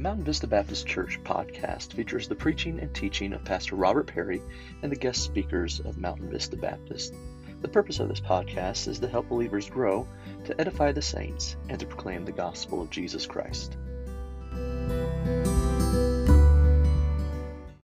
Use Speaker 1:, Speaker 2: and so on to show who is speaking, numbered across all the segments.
Speaker 1: Mountain Vista Baptist Church podcast features the preaching and teaching of Pastor Robert Perry and the guest speakers of Mountain Vista Baptist. The purpose of this podcast is to help believers grow, to edify the saints, and to proclaim the gospel of Jesus Christ.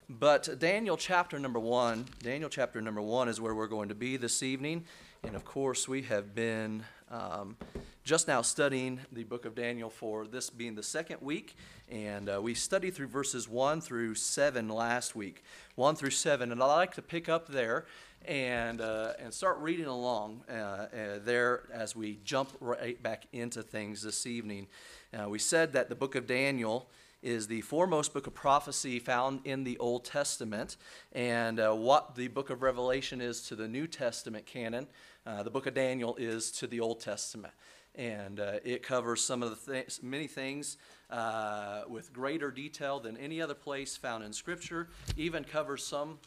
Speaker 2: But Daniel chapter number one, Daniel chapter number one is where we're going to be this evening. And of course, we have been um, just now studying the book of Daniel for this being the second week. And uh, we studied through verses 1 through 7 last week. 1 through 7. And I'd like to pick up there and, uh, and start reading along uh, uh there as we jump right back into things this evening. Uh, we said that the book of Daniel is the foremost book of prophecy found in the Old Testament, and uh, what the book of Revelation is to the New Testament canon, uh, the book of Daniel is to the Old Testament. And uh, it covers some of the th- many things uh, with greater detail than any other place found in Scripture, even covers some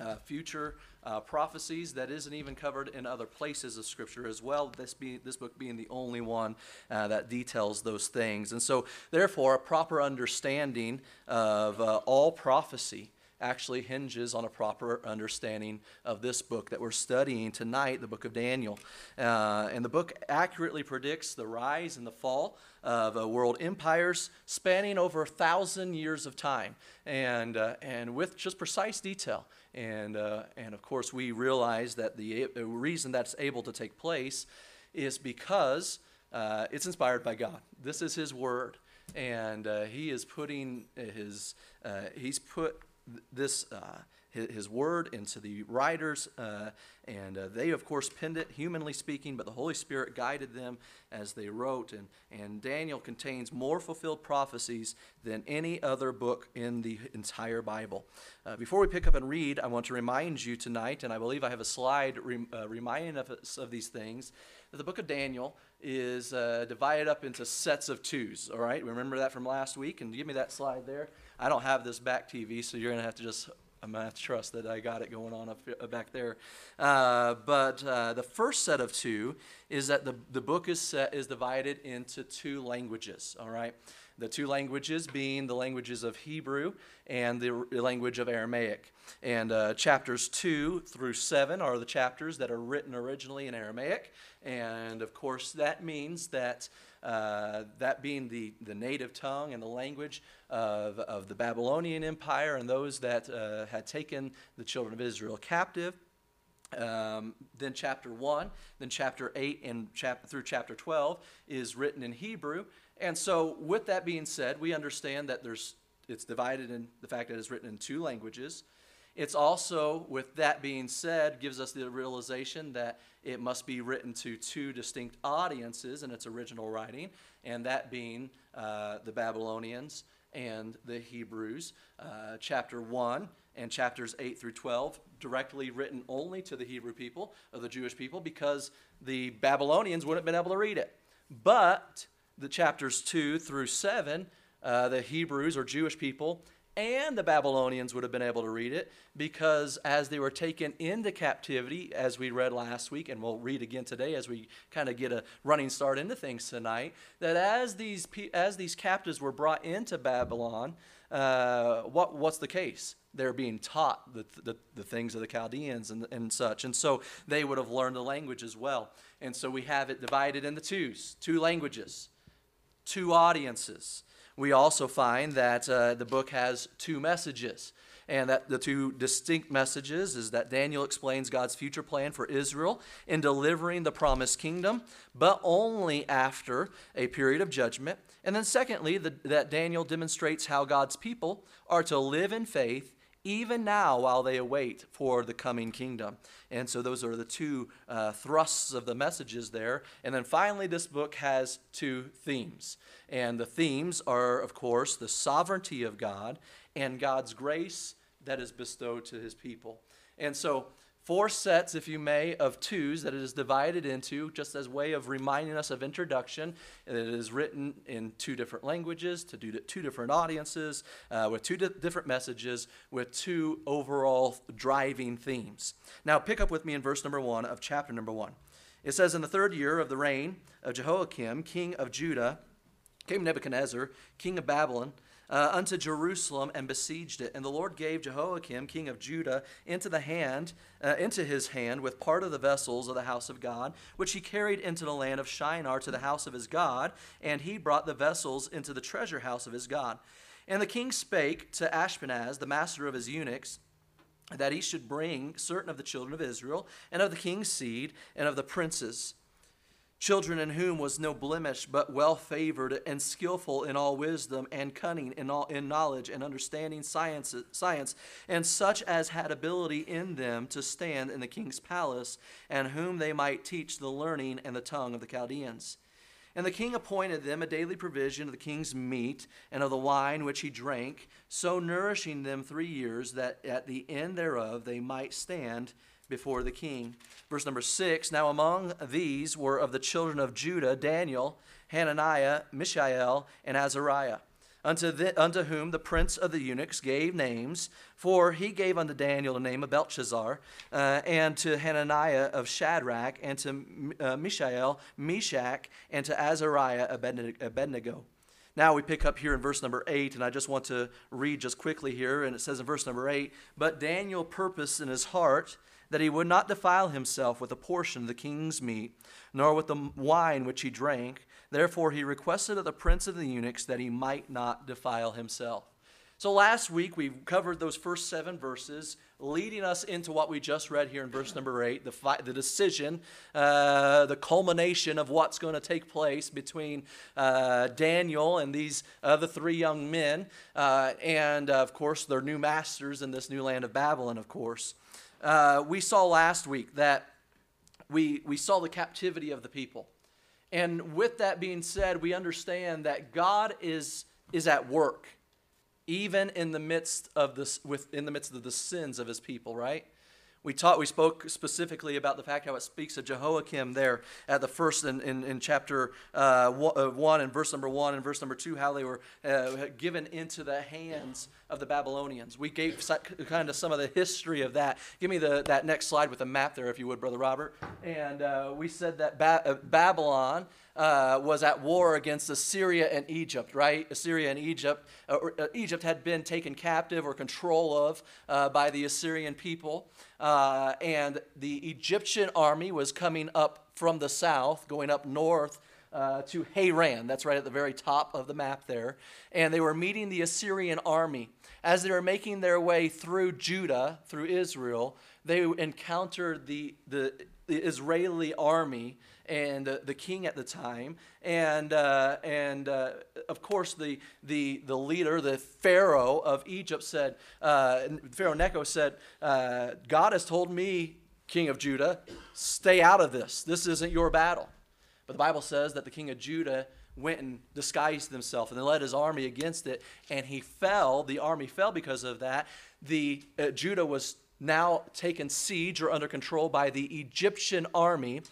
Speaker 2: uh, future uh, prophecies that isn't even covered in other places of Scripture as well. This, be, this book being the only one uh, that details those things. And so, therefore, a proper understanding of uh, all prophecy actually hinges on a proper understanding of this book that we're studying tonight, the book of Daniel. Uh, and the book accurately predicts the rise and the fall of uh, world empires spanning over a thousand years of time, and, uh, and with just precise detail. And, uh, and of course, we realize that the, the reason that's able to take place is because uh, it's inspired by God. This is His Word and uh, he is putting his uh, he's put this uh, his, his, word into the writers, uh, and uh, they, of course, penned it, humanly speaking, but the Holy Spirit guided them as they wrote. And, and Daniel contains more fulfilled prophecies than any other book in the entire Bible. Uh, before we pick up and read, I want to remind you tonight, and I believe I have a slide re- uh, reminding us of these things, that the book of Daniel is uh, divided up into sets of twos. All right, remember that from last week? And give me that slide there. I don't have this back TV, so you're going to have to just I'm going to have to trust that I got it going on up uh, back there. Uh, but uh, the first set of two is that the, the book is, set, is divided into two languages, all right? The two languages being the languages of Hebrew and the language of Aramaic. And uh, chapters 2 through 7 are the chapters that are written originally in Aramaic. And of course, that means that uh, that being the, the native tongue and the language of, of the Babylonian Empire and those that uh, had taken the children of Israel captive. Um, then chapter 1, then chapter 8, and chap- through chapter 12 is written in Hebrew. And so, with that being said, we understand that there's, it's divided in the fact that it's written in two languages. It's also, with that being said, gives us the realization that it must be written to two distinct audiences in its original writing, and that being uh, the Babylonians and the Hebrews. Uh, chapter 1 and chapters 8 through 12 directly written only to the Hebrew people, of the Jewish people, because the Babylonians wouldn't have been able to read it. But the chapters 2 through 7, uh, the Hebrews or Jewish people and the Babylonians would have been able to read it because as they were taken into captivity, as we read last week, and we'll read again today as we kind of get a running start into things tonight, that as these, as these captives were brought into Babylon, uh, what, what's the case? They're being taught the, the, the things of the Chaldeans and, and such. And so they would have learned the language as well. And so we have it divided into twos two languages, two audiences we also find that uh, the book has two messages. And that the two distinct messages is that Daniel explains God's future plan for Israel in delivering the promised kingdom, but only after a period of judgment. And then, secondly, the, that Daniel demonstrates how God's people are to live in faith even now while they await for the coming kingdom. And so those are the two uh, thrusts of the messages there. And then finally, this book has two themes. And the themes are, of course, the sovereignty of God and God's grace that is bestowed to his people. And so four sets, if you may, of twos that it is divided into, just as way of reminding us of introduction. It is written in two different languages to do two different audiences uh, with two di- different messages with two overall driving themes. Now, pick up with me in verse number one of chapter number one. It says, In the third year of the reign of Jehoiakim, king of Judah, came Nebuchadnezzar, king of Babylon, uh, unto Jerusalem and besieged it. And the Lord gave Jehoiakim, king of Judah, into the hand, uh, into his hand, with part of the vessels of the house of God, which he carried into the land of Shinar to the house of his God, and he brought the vessels into the treasure house of his God. And the king spake to Ashpenaz, the master of his eunuchs, that he should bring certain of the children of Israel, and of the king's seed, and of the princes children in whom was no blemish, but well favored and skillful in all wisdom and cunning in all in knowledge and understanding science, science, and such as had ability in them to stand in the king's palace, and whom they might teach the learning and the tongue of the Chaldeans. And the king appointed them a daily provision of the king's meat and of the wine which he drank, so nourishing them three years, that at the end thereof they might stand before the king. Verse number six Now among these were of the children of Judah Daniel, Hananiah, Mishael, and Azariah, unto, the, unto whom the prince of the eunuchs gave names. For he gave unto Daniel the name of Belshazzar, uh, and to Hananiah of Shadrach, and to uh, Mishael, Meshach, and to Azariah Abednego. Now we pick up here in verse number 8, and I just want to read just quickly here. And it says in verse number 8 But Daniel purposed in his heart that he would not defile himself with a portion of the king's meat, nor with the wine which he drank. Therefore he requested of the prince of the eunuchs that he might not defile himself. So last week we covered those first seven verses, leading us into what we just read here in verse number eight the, fi- the decision, uh, the culmination of what's going to take place between uh, Daniel and these other three young men, uh, and of course their new masters in this new land of Babylon, of course. Uh, we saw last week that we, we saw the captivity of the people. And with that being said, we understand that God is, is at work, even in the midst of this, with, in the midst of the sins of his people, right? We taught, we spoke specifically about the fact how it speaks of Jehoiakim there at the first in, in, in chapter uh, uh 1 and verse number 1 and verse number 2, how they were uh, given into the hands of the Babylonians. We gave kind of some of the history of that. Give me the, that next slide with the map there, if you would, Brother Robert. And uh, we said that ba- uh, Babylon uh, was at war against Assyria and Egypt, right? Assyria and Egypt. Uh, uh, Egypt had been taken captive or control of uh, by the Assyrian people. And the Egyptian army was coming up from the south, going up north uh, to Haran. That's right at the very top of the map there. And they were meeting the Assyrian army. As they were making their way through Judah, through Israel, they encountered the, the, the Israeli army and uh, the king at the time, and uh, and uh, of course the the the leader, the Pharaoh of Egypt, said uh, Pharaoh Necho said, uh, "God has told me, King of Judah, stay out of this. This isn't your battle." But the Bible says that the king of Judah went and disguised himself and then led his army against it, and he fell. The army fell because of that. The uh, Judah was now taken siege or under control by the Egyptian army.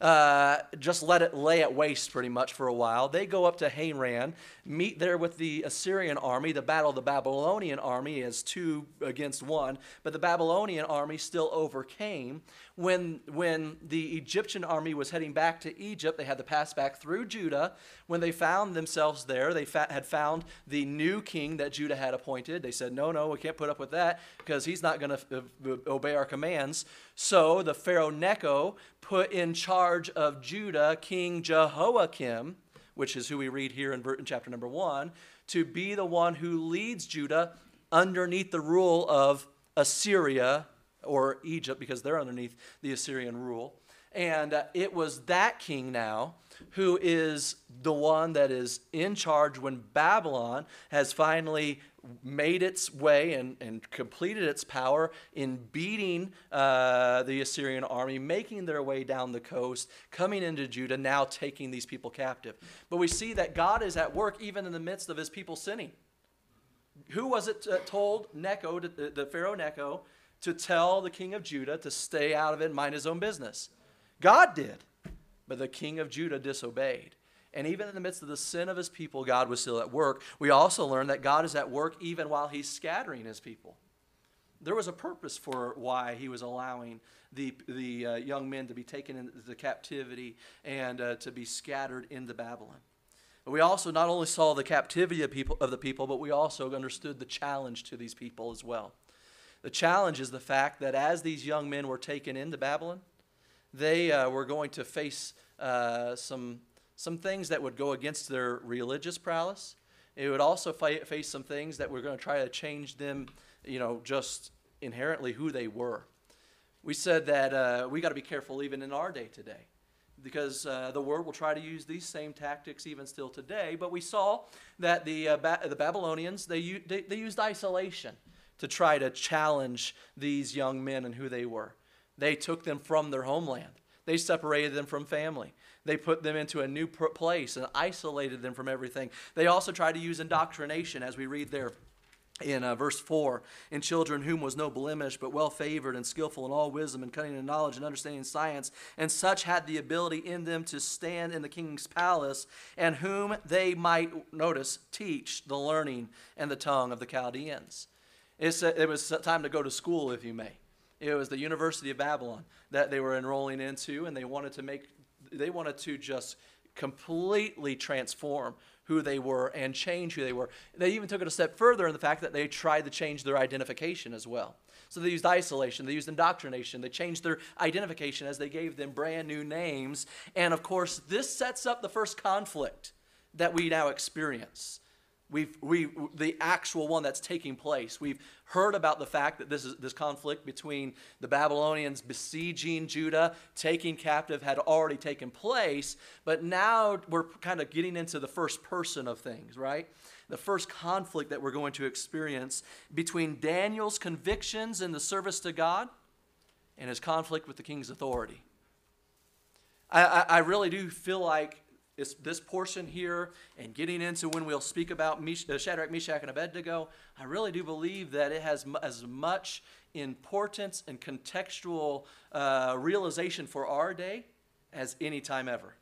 Speaker 2: Uh, just let it lay at waste pretty much for a while. They go up to Haran, meet there with the Assyrian army. The battle of the Babylonian army is two against one, but the Babylonian army still overcame. When, when the Egyptian army was heading back to Egypt, they had to pass back through Judah. When they found themselves there, they fa- had found the new king that Judah had appointed. They said, No, no, we can't put up with that because he's not going to uh, obey our commands. So the Pharaoh Necho put in charge of Judah King Jehoiakim, which is who we read here in, in chapter number one, to be the one who leads Judah underneath the rule of Assyria or Egypt, because they're underneath the Assyrian rule. And uh, it was that king now who is the one that is in charge when Babylon has finally made its way and, and completed its power in beating uh, the Assyrian army, making their way down the coast, coming into Judah, now taking these people captive. But we see that God is at work even in the midst of his people sinning. Who was it uh, told Necho, the, the Pharaoh Necho, to tell the king of Judah to stay out of it and mind his own business? God did. But the king of Judah disobeyed. And even in the midst of the sin of his people, God was still at work. We also learn that God is at work even while he's scattering his people. There was a purpose for why he was allowing the, the uh, young men to be taken into captivity and uh, to be scattered into Babylon. We also not only saw the captivity of, people, of the people, but we also understood the challenge to these people as well. The challenge is the fact that as these young men were taken into Babylon, they uh, were going to face uh, some, some things that would go against their religious prowess. It would also fa- face some things that were going to try to change them, you know, just inherently who they were. We said that uh, we got to be careful even in our day today because uh, the world will try to use these same tactics even still today. But we saw that the, uh, ba- the Babylonians, they, they, they used isolation to try to challenge these young men and who they were. They took them from their homeland. They separated them from family. They put them into a new place and isolated them from everything. They also tried to use indoctrination, as we read there in uh, verse 4 in children whom was no blemish but well favored and skillful in all wisdom and cunning and knowledge and understanding science and such had the ability in them to stand in the king's palace and whom they might notice teach the learning and the tongue of the chaldeans it's, it was time to go to school if you may it was the university of babylon that they were enrolling into and they wanted to make they wanted to just completely transform who they were and change who they were. They even took it a step further in the fact that they tried to change their identification as well. So they used isolation, they used indoctrination, they changed their identification as they gave them brand new names. And of course, this sets up the first conflict that we now experience. We've, we, the actual one that's taking place. We've heard about the fact that this, is, this conflict between the Babylonians besieging Judah, taking captive, had already taken place, but now we're kind of getting into the first person of things, right? The first conflict that we're going to experience between Daniel's convictions in the service to God and his conflict with the king's authority. I, I, I really do feel like this, this portion here and getting into when we'll speak about uh, Shadrach, Meshach, and Abednego, I really do believe that it has as much importance and contextual uh, realization for our day as any time ever.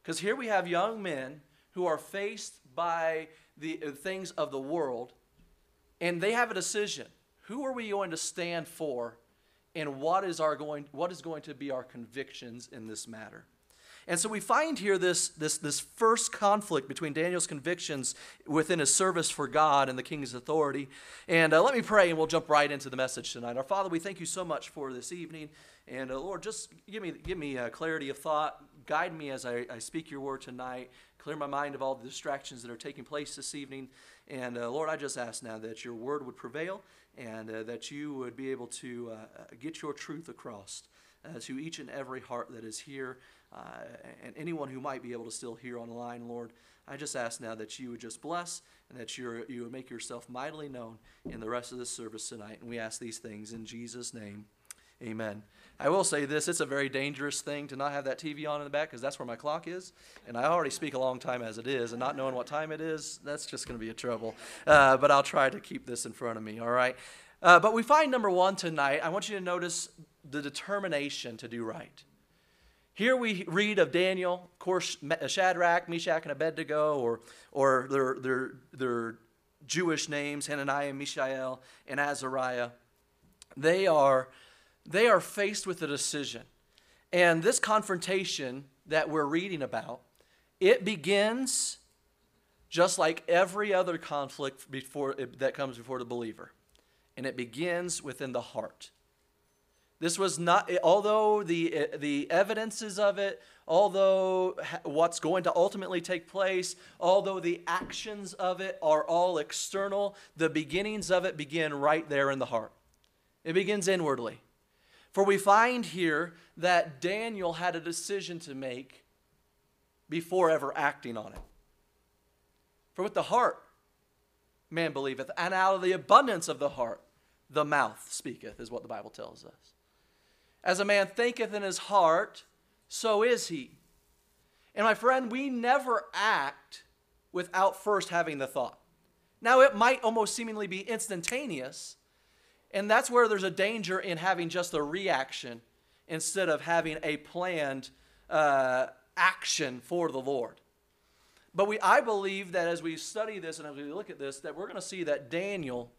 Speaker 2: Because here we have young men who are faced by the uh, things of the world, and they have a decision. Who are we going to stand for, and what is, our going, what is going to be our convictions in this matter? And so we find here this, this, this first conflict between Daniel's convictions within his service for God and the king's authority. And uh, let me pray and we'll jump right into the message tonight. Our Father, we thank you so much for this evening. And uh, Lord, just give me, give me uh, clarity of thought. Guide me as I, I, speak your word tonight. Clear my mind of all the distractions that are taking place this evening. And uh, Lord, I just ask now that your word would prevail and uh, that you would be able to uh, get your truth across to each and every heart that is here uh, and anyone who might be able to still hear online, Lord. I just ask now that you would just bless and that you you would make yourself mightily known in the rest of this service tonight. And we ask these things in Jesus' name. Amen. I will say this it's a very dangerous thing to not have that TV on in the back because that's where my clock is. And I already speak a long time as it is, and not knowing what time it is, that's just going to be a trouble. Uh, but I'll try to keep this in front of me, all right? Uh, but we find number one tonight, I want you to notice the determination to do right. Here we read of Daniel, of course, uh, Shadrach, Meshach, and Abednego, or, or their, their, their Jewish names, Hananiah, Mishael, and Azariah. They are, they are faced with a decision. And this confrontation that we're reading about, it begins just like every other conflict before, that comes before the believer. And it begins within the heart. This was not, although the, the evidences of it, although what's going to ultimately take place, although the actions of it are all external, the beginnings of it begin right there in the heart. It begins inwardly. For we find here that Daniel had a decision to make before ever acting on it. For with the heart man believeth, and out of the abundance of the heart the mouth speaketh, is what the Bible tells us. As a man thinketh in his heart, so is he. And my friend, we never act without first having the thought. Now, it might almost seemingly be instantaneous, and that's where there's a danger in having just a reaction instead of having a planned uh, action for the Lord. But we, I believe that as we study this and as we look at this, that we're going to see that Daniel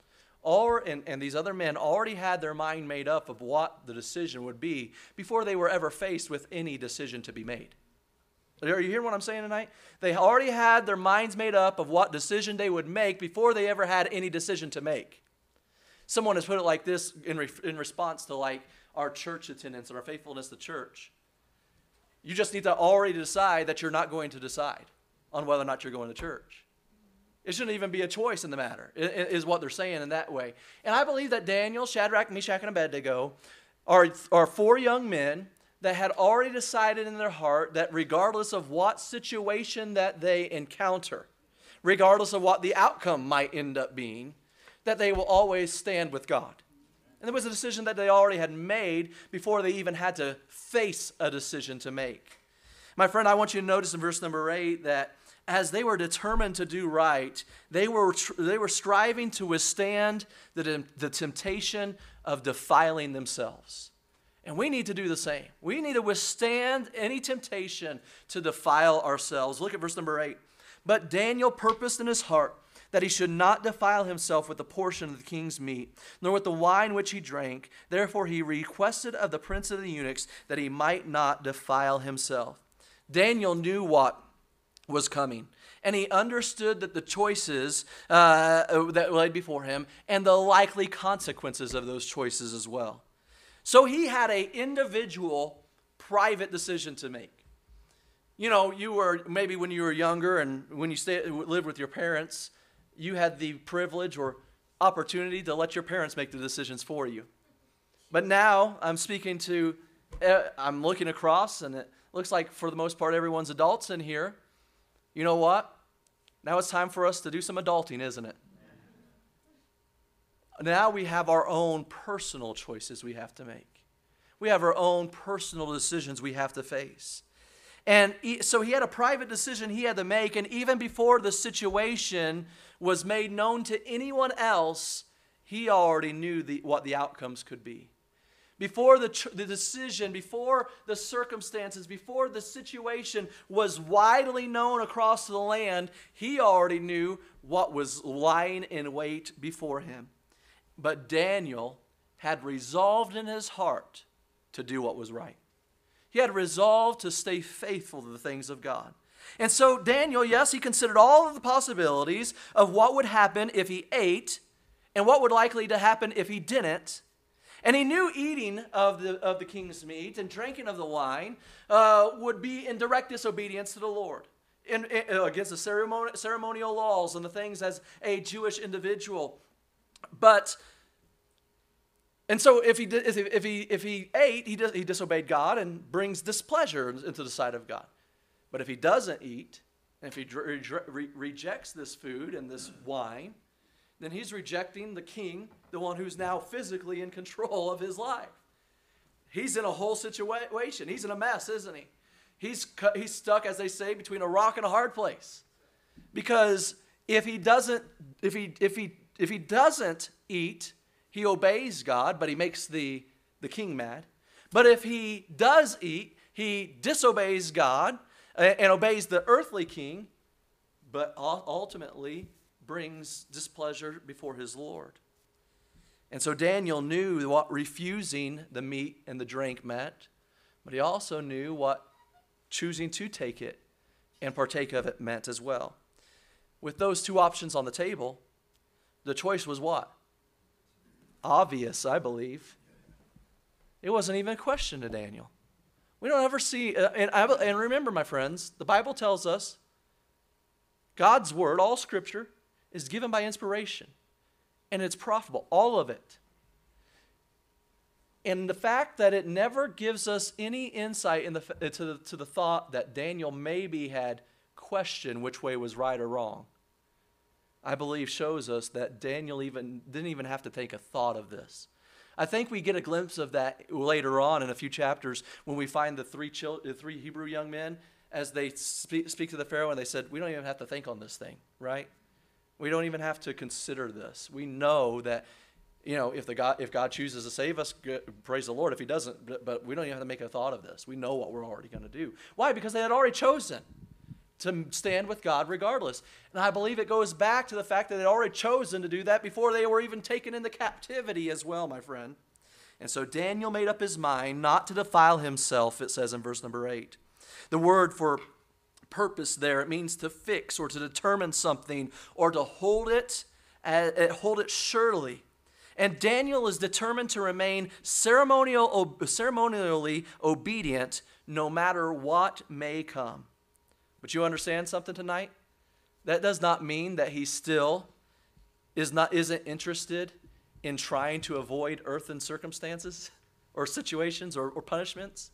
Speaker 2: all, and, and these other men already had their mind made up of what the decision would be before they were ever faced with any decision to be made. Are you hearing what I'm saying tonight? They already had their minds made up of what decision they would make before they ever had any decision to make. Someone has put it like this in, re- in response to like our church attendance and our faithfulness to church. You just need to already decide that you're not going to decide on whether or not you're going to church. It shouldn't even be a choice in the matter, is what they're saying in that way. And I believe that Daniel, Shadrach, Meshach, and Abednego are, are four young men that had already decided in their heart that regardless of what situation that they encounter, regardless of what the outcome might end up being, that they will always stand with God. And there was a decision that they already had made before they even had to face a decision to make. My friend, I want you to notice in verse number 8 that as they were determined to do right, they were, they were striving to withstand the, the temptation of defiling themselves. And we need to do the same. We need to withstand any temptation to defile ourselves. Look at verse number 8. But Daniel purposed in his heart that he should not defile himself with the portion of the king's meat, nor with the wine which he drank. Therefore he requested of the prince of the eunuchs that he might not defile himself. Daniel knew what was coming. And he understood that the choices uh, that lay before him and the likely consequences of those choices as well. So he had an individual, private decision to make. You know, you were maybe when you were younger and when you stay, lived with your parents, you had the privilege or opportunity to let your parents make the decisions for you. But now I'm speaking to, uh, I'm looking across, and it looks like for the most part everyone's adults in here. You know what? Now it's time for us to do some adulting, isn't it? Now we have our own personal choices we have to make. We have our own personal decisions we have to face. And so he had a private decision he had to make, and even before the situation was made known to anyone else, he already knew the, what the outcomes could be. Before the, the decision, before the circumstances, before the situation was widely known across the land, he already knew what was lying in wait before him. But Daniel had resolved in his heart to do what was right. He had resolved to stay faithful to the things of God. And so, Daniel, yes, he considered all of the possibilities of what would happen if he ate and what would likely to happen if he didn't. And he knew eating of the, of the king's meat and drinking of the wine uh, would be in direct disobedience to the Lord, in, in, uh, against the ceremonial, ceremonial laws and the things as a Jewish individual. But and so if he, did, if he, if he, if he ate, he, dis, he disobeyed God and brings displeasure into the sight of God. But if he doesn't eat, and if he re- re- rejects this food and this wine, then he's rejecting the king, the one who's now physically in control of his life. He's in a whole situation. He's in a mess, isn't he? He's, he's stuck, as they say, between a rock and a hard place. Because if he doesn't, if he, if he, if he doesn't eat, he obeys God, but he makes the, the king mad. But if he does eat, he disobeys God uh, and obeys the earthly king, but ultimately brings displeasure before his Lord. And so Daniel knew what refusing the meat and the drink meant, but he also knew what choosing to take it and partake of it meant as well. With those two options on the table, the choice was what? obvious, I believe. It wasn't even a question to Daniel. We don't ever see, uh, and, and remember, my friends, the Bible tells us God's word, all scripture, is given by inspiration, and it's profitable, all of it. And the fact that it never gives us any insight in the, to, the, to the thought that Daniel maybe had questioned which way was right or wrong I believe shows us that Daniel even didn't even have to take a thought of this. I think we get a glimpse of that later on in a few chapters when we find the three, chil- three Hebrew young men as they speak, speak to the Pharaoh and they said, We don't even have to think on this thing, right? We don't even have to consider this. We know that, you know, if, the God, if God chooses to save us, praise the Lord. If He doesn't, but, but we don't even have to make a thought of this. We know what we're already going to do. Why? Because they had already chosen to stand with God regardless. And I believe it goes back to the fact that they'd already chosen to do that before they were even taken into captivity as well, my friend. And so Daniel made up his mind not to defile himself, it says in verse number 8. The word for purpose there. It means to fix or to determine something or to hold it, uh, hold it surely. And Daniel is determined to remain ceremonial, ceremonially obedient no matter what may come. But you understand something tonight? That does not mean that he still is not, isn't interested in trying to avoid earthen circumstances or situations or, or punishments.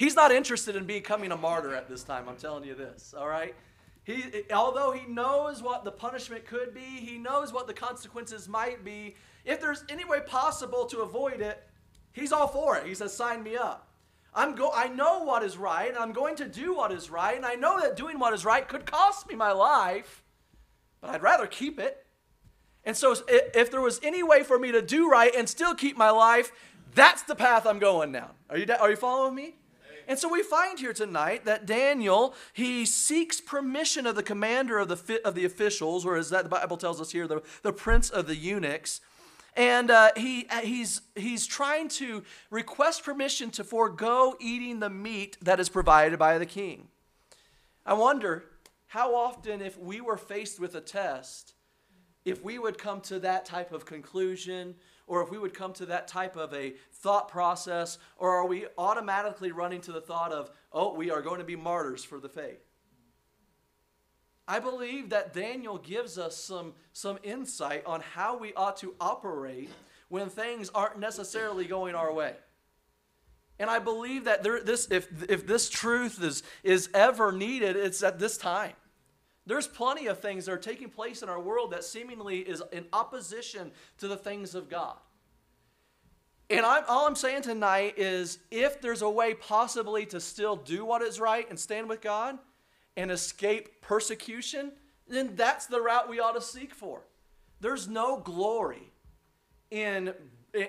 Speaker 2: He's not interested in becoming a martyr at this time, I'm telling you this, all right? He, although he knows what the punishment could be, he knows what the consequences might be. If there's any way possible to avoid it, he's all for it. He says, Sign me up. I'm go- I know what is right, and I'm going to do what is right, and I know that doing what is right could cost me my life, but I'd rather keep it. And so, if there was any way for me to do right and still keep my life, that's the path I'm going down. Are you, are you following me? And so we find here tonight that Daniel, he seeks permission of the commander of the, of the officials, or as that the Bible tells us here, the, the prince of the eunuchs. And uh, he, uh, he's, he's trying to request permission to forego eating the meat that is provided by the king. I wonder how often, if we were faced with a test, if we would come to that type of conclusion or if we would come to that type of a thought process, or are we automatically running to the thought of, oh, we are going to be martyrs for the faith? I believe that Daniel gives us some, some insight on how we ought to operate when things aren't necessarily going our way. And I believe that there, this, if, if this truth is, is ever needed, it's at this time. There's plenty of things that are taking place in our world that seemingly is in opposition to the things of God. And I'm, all I'm saying tonight is if there's a way possibly to still do what is right and stand with God and escape persecution, then that's the route we ought to seek for. There's no glory in,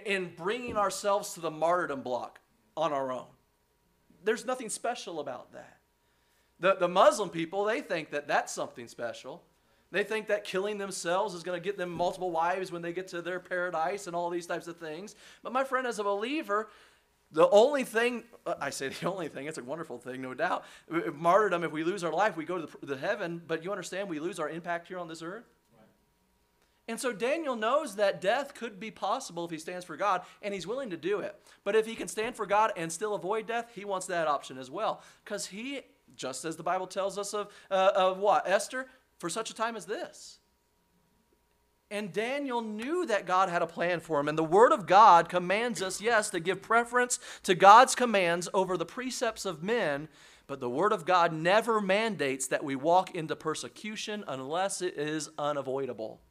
Speaker 2: in bringing ourselves to the martyrdom block on our own. There's nothing special about that. The, the Muslim people, they think that that's something special. They think that killing themselves is going to get them multiple wives when they get to their paradise and all these types of things. But my friend, as a believer, the only thing, uh, I say the only thing, it's a wonderful thing, no doubt. Martyrdom, if we lose our life, we go to the, the heaven, but you understand we lose our impact here on this earth? And so Daniel knows that death could be possible if he stands for God, and he's willing to do it. But if he can stand for God and still avoid death, he wants that option as well. Because he just as the Bible tells us of, uh, of what? Esther, for such a time as this. And Daniel knew that God had a plan for him. And the Word of God commands us, yes, to give preference to God's commands over the precepts of men. But the Word of God never mandates that we walk into persecution unless it is unavoidable.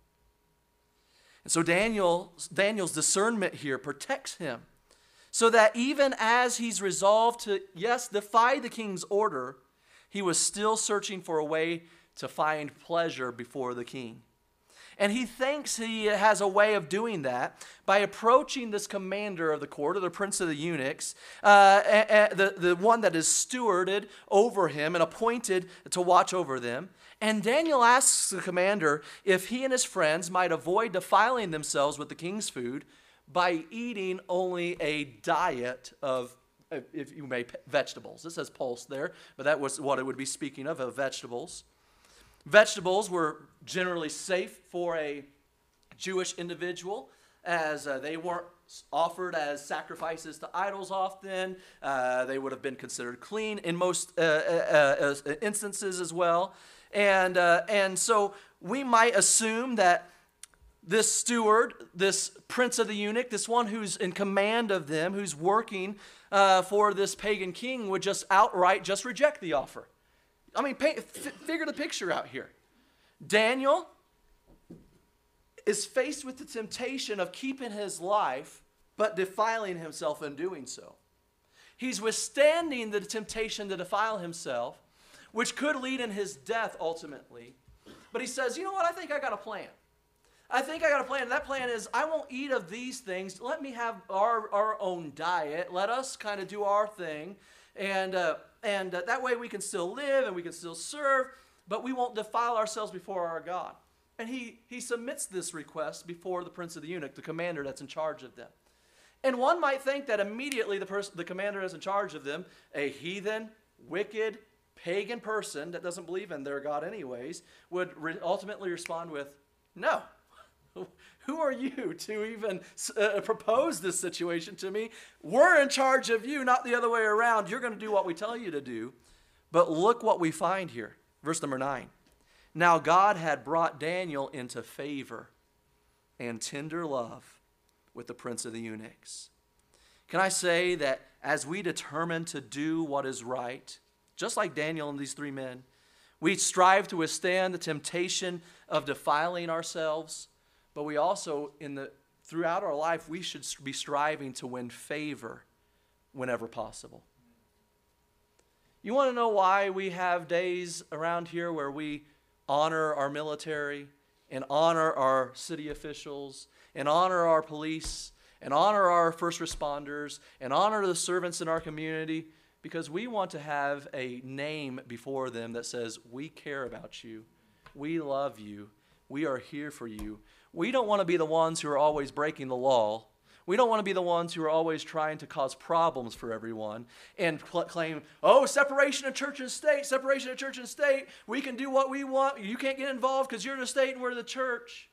Speaker 2: And so Daniel, Daniel's discernment here protects him so that even as he's resolved to, yes, defy the king's order, he was still searching for a way to find pleasure before the king. And he thinks he has a way of doing that by approaching this commander of the court, or the prince of the eunuchs, uh, the, the one that is stewarded over him and appointed to watch over them. And Daniel asks the commander if he and his friends might avoid defiling themselves with the king's food by eating only a diet of if you may, vegetables. It says pulse there, but that was what it would be speaking of, of vegetables. Vegetables were generally safe for a Jewish individual as uh, they weren't offered as sacrifices to idols often. Uh, they would have been considered clean in most uh, uh, uh instances as well. And, uh, and so we might assume that this steward, this prince of the eunuch, this one who's in command of them, who's working uh, for this pagan king, would just outright just reject the offer. I mean, pay, f- figure the picture out here. Daniel is faced with the temptation of keeping his life, but defiling himself in doing so. He's withstanding the temptation to defile himself, which could lead in his death ultimately. But he says, you know what? I think I got a plan. I think I got a plan. That plan is I won't eat of these things. Let me have our, our own diet. Let us kind of do our thing. And, uh, and uh, that way we can still live and we can still serve, but we won't defile ourselves before our God. And he, he submits this request before the prince of the eunuch, the commander that's in charge of them. And one might think that immediately the, person, the commander is in charge of them, a heathen, wicked, pagan person that doesn't believe in their God, anyways, would re- ultimately respond with, No. Who are you to even uh, propose this situation to me? We're in charge of you, not the other way around. You're going to do what we tell you to do. But look what we find here. Verse number nine. Now God had brought Daniel into favor and tender love with the prince of the eunuchs. Can I say that as we determine to do what is right, just like Daniel and these three men, we strive to withstand the temptation of defiling ourselves, but we also, in the throughout our life, we should be striving to win favor whenever possible. You want to know why we have days around here where we honor our military and honor our city officials and honor our police and honor our first responders and honor the servants in our community? Because we want to have a name before them that says, We care about you, we love you, we are here for you. We don't want to be the ones who are always breaking the law. We don't want to be the ones who are always trying to cause problems for everyone and cl- claim, oh, separation of church and state, separation of church and state. We can do what we want. You can't get involved because you're the state and we're the church.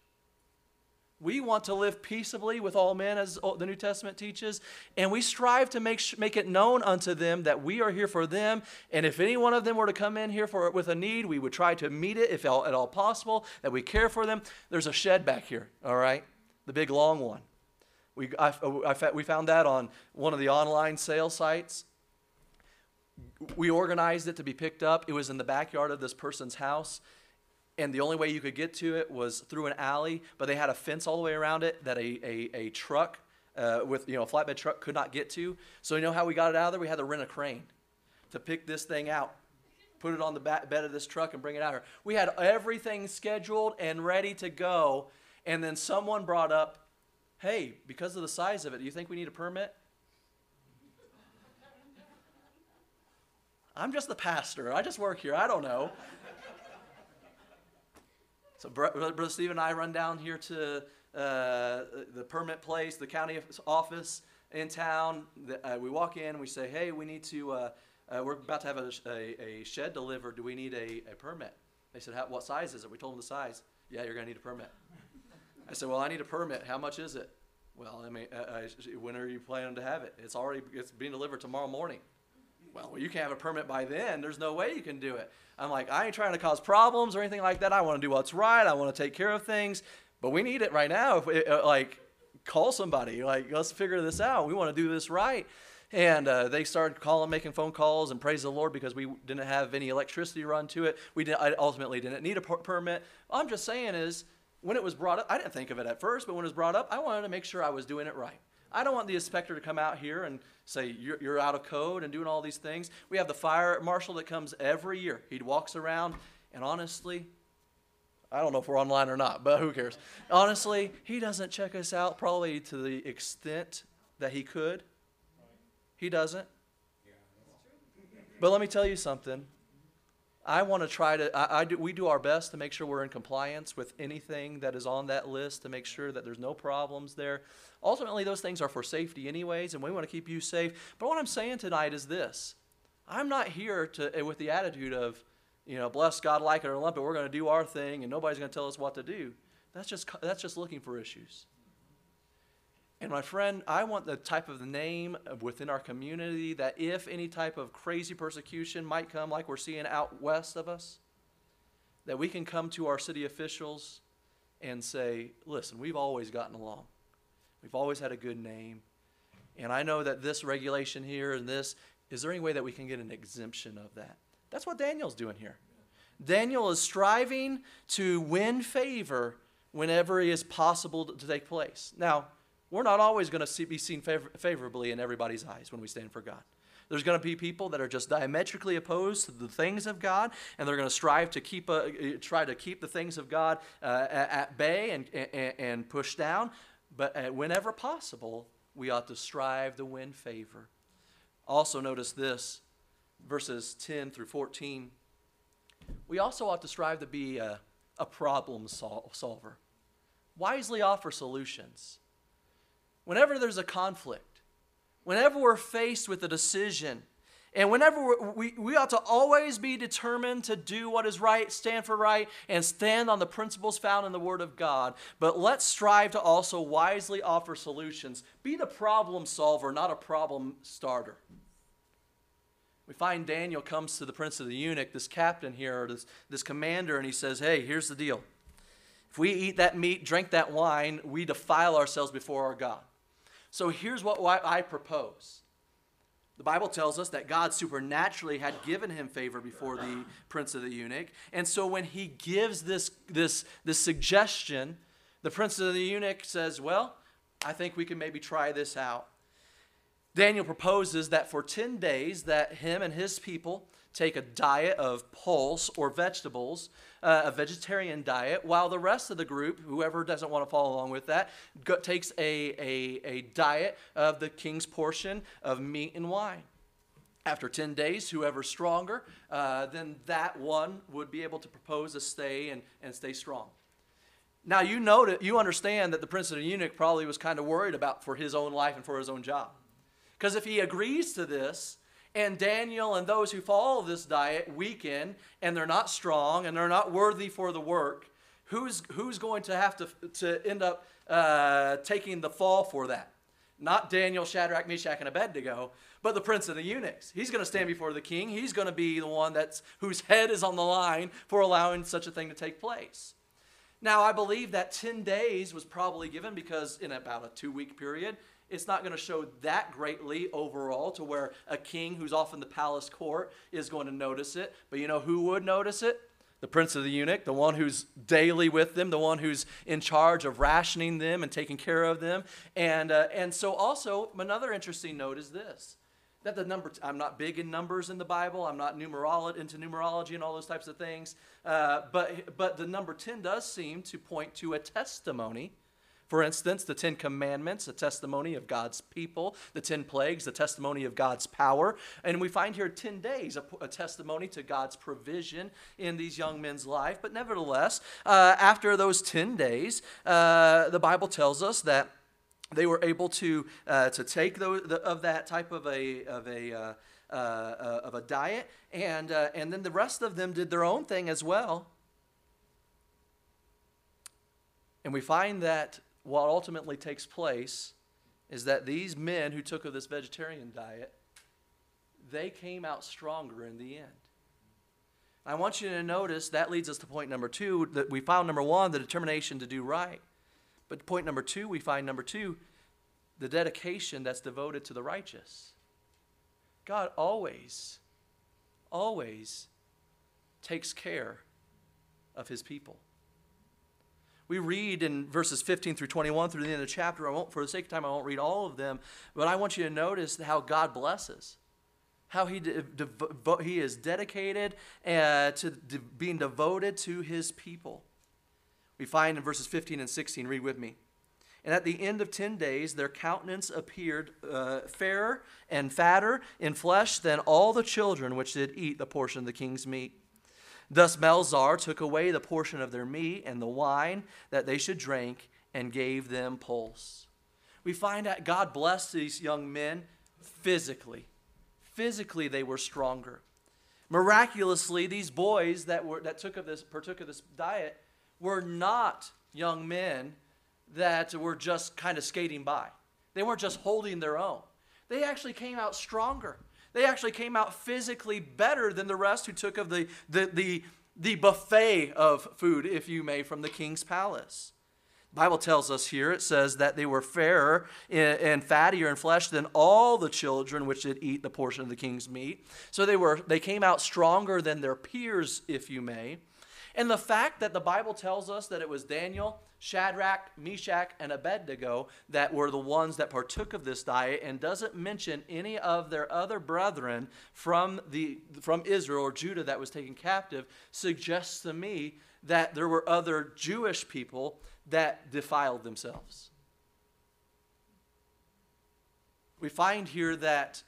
Speaker 2: We want to live peaceably with all men, as the New Testament teaches, and we strive to make, make it known unto them that we are here for them. And if any one of them were to come in here for, with a need, we would try to meet it if at all possible, that we care for them. There's a shed back here, all right? The big long one. We, I, uh, I, we found that on one of the online sale sites. We organized it to be picked up. It was in the backyard of this person's house and the only way you could get to it was through an alley, but they had a fence all the way around it that a, a, a truck uh, with, you know, a flatbed truck could not get to. So you know how we got it out of there? We had to rent a crane to pick this thing out, put it on the back bed of this truck and bring it out here. We had everything scheduled and ready to go, and then someone brought up, hey, because of the size of it, do you think we need a permit? I'm just the pastor. I just work here. I don't know. So Brother Steve and I run down here to uh, the permit place, the county office in town. Uh, we walk in, we say, hey, we need to, uh, uh, we're about to have a, a, a, shed delivered. Do we need a, a permit? They said, what size is it? We told them the size. Yeah, you're going to need a permit. I said, well, I need a permit. How much is it? Well, I mean, uh, when are you planning to have it? It's already, it's being delivered tomorrow morning. Well, you can't have a permit by then. There's no way you can do it. I'm like, I ain't trying to cause problems or anything like that. I want to do what's right. I want to take care of things, but we need it right now. If we, uh, like, call somebody. Like, let's figure this out. We want to do this right. And uh, they started calling, making phone calls, and praise the Lord because we didn't have any electricity run to it. We did, I ultimately didn't need a per- permit. All I'm just saying is, when it was brought up, I didn't think of it at first, but when it was brought up, I wanted to make sure I was doing it right. I don't want the inspector to come out here and say, you're, you're out of code and doing all these things. We have the fire marshal that comes every year. He walks around, and honestly, I don't know if we're online or not, but who cares? Honestly, he doesn't check us out probably to the extent that he could. He doesn't. But let me tell you something. I want to try to, I, I, do, we do our best to make sure we're in compliance with anything that is on that list to make sure that there's no problems there. Ultimately, those things are for safety, anyways, and we want to keep you safe. But what I'm saying tonight is this I'm not here to, eh, with the attitude of, you know, bless God, like it or lump it, we're going to do our thing and nobody's going to tell us what to do. That's just, that's just looking for issues. And my friend, I want the type of name within our community that if any type of crazy persecution might come, like we're seeing out west of us, that we can come to our city officials and say, listen, we've always gotten along. We've always had a good name. And I know that this regulation here and this, is there any way that we can get an exemption of that? That's what Daniel's doing here. Daniel is striving to win favor whenever it is possible to take place. Now, we're not always going to be seen favor- favorably in everybody's eyes when we stand for God. There's going to be people that are just diametrically opposed to the things of God, and they're going to strive to keep a, uh, try to keep the things of God uh, at bay and, and, and push down. But uh, whenever possible, we ought to strive to win favor. Also, notice this verses 10 through 14. We also ought to strive to be a, a problem sol- solver, wisely offer solutions. Whenever there's a conflict, whenever we're faced with a decision, And whenever we, we ought to always be determined to do what is right, stand for right, and stand on the principles found in the Word of God. But let's strive to also wisely offer solutions. Be the problem solver, not a problem starter. We find Daniel comes to the prince of the eunuch, this captain here, or this, this commander, and he says, Hey, here's the deal. If we eat that meat, drink that wine, we defile ourselves before our God. So here's what I propose. The Bible tells us that God supernaturally had given him favor before the prince of the eunuch. And so when he gives this, this, this suggestion, the prince of the eunuch says, Well, I think we can maybe try this out. Daniel proposes that for 10 days that him and his people take a diet of pulse or vegetables, uh, a vegetarian diet, while the rest of the group, whoever doesn't want to follow along with that, go, takes a, a, a diet of the king's portion of meat and wine. After 10 days, whoever's stronger, uh, then that one would be able to propose a stay and, and stay strong. Now, you know that you understand that the prince of the eunuch probably was kind of worried about for his own life and for his own job. Because if he agrees to this, and Daniel and those who follow this diet weaken and they're not strong and they're not worthy for the work, who's, who's going to have to, to end up uh, taking the fall for that? Not Daniel, Shadrach, Meshach, and Abednego, but the prince of the eunuchs. He's going to stand before the king. He's going to be the one that's, whose head is on the line for allowing such a thing to take place. Now, I believe that 10 days was probably given because in about a two week period, it's not going to show that greatly overall to where a king who's off in the palace court is going to notice it. But you know who would notice it? The prince of the eunuch, the one who's daily with them, the one who's in charge of rationing them and taking care of them. And, uh, and so, also, another interesting note is this that the number, i I'm not big in numbers in the Bible, I'm not numerolo- into numerology and all those types of things, uh, but, but the number 10 does seem to point to a testimony for instance, the Ten Commandments, a testimony of God's people, the Ten Plagues, a testimony of God's power. And we find here 10 days, a, a testimony to God's provision in these young men's life. But nevertheless, uh, after those 10 days, uh, the Bible tells us that they were able to, uh, to take those, the, of that type of a, of a, uh, uh, uh, of a diet, and, and then the rest of them did their own thing as well. And we find that what ultimately takes place is that these men who took of this vegetarian diet, they came out stronger in the end. I want you to notice that leads us to point number two that we found number one, the determination to do right. But point number two, we find number two, the dedication that's devoted to the righteous. God always, always takes care of his people. We read in verses 15 through 21 through the end of the chapter. I won't, for the sake of time, I won't read all of them, but I want you to notice how God blesses, how He, he is dedicated uh, to de- being devoted to His people. We find in verses 15 and 16, read with me. And at the end of ten days, their countenance appeared uh, fairer and fatter in flesh than all the children which did eat the portion of the king's meat. Thus Melzar took away the portion of their meat and the wine that they should drink and gave them pulse. We find that God blessed these young men physically. Physically, they were stronger. Miraculously, these boys that, were, that took of this, partook of this diet were not young men that were just kind of skating by. They weren't just holding their own. They actually came out stronger. They actually came out physically better than the rest who took of the, the, the, the buffet of food, if you may, from the king's palace. The Bible tells us here, it says that they were fairer and fattier in flesh than all the children which did eat the portion of the king's meat. So they, were, they came out stronger than their peers, if you may. And the fact that the Bible tells us that it was Daniel, Shadrach, Meshach, and Abednego that were the ones that partook of this diet and doesn't mention any of their other brethren from, the, from Israel or Judah that was taken captive suggests to me that there were other Jewish people that defiled themselves. We find here that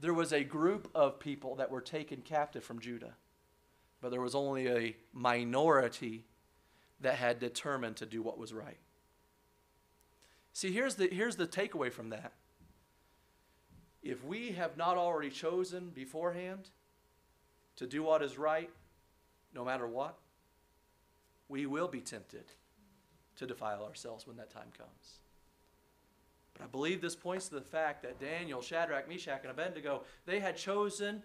Speaker 2: there was a group of people that were taken captive from Judah but there was only a minority that had determined to do what was right. See, here's the, here's the takeaway from that. if we have not already chosen beforehand to do what is right, no matter what, we will be tempted to defile ourselves when that time comes. But I believe this points to the fact that Daniel, Shadrach, Meshach, and Abednego, they had chosen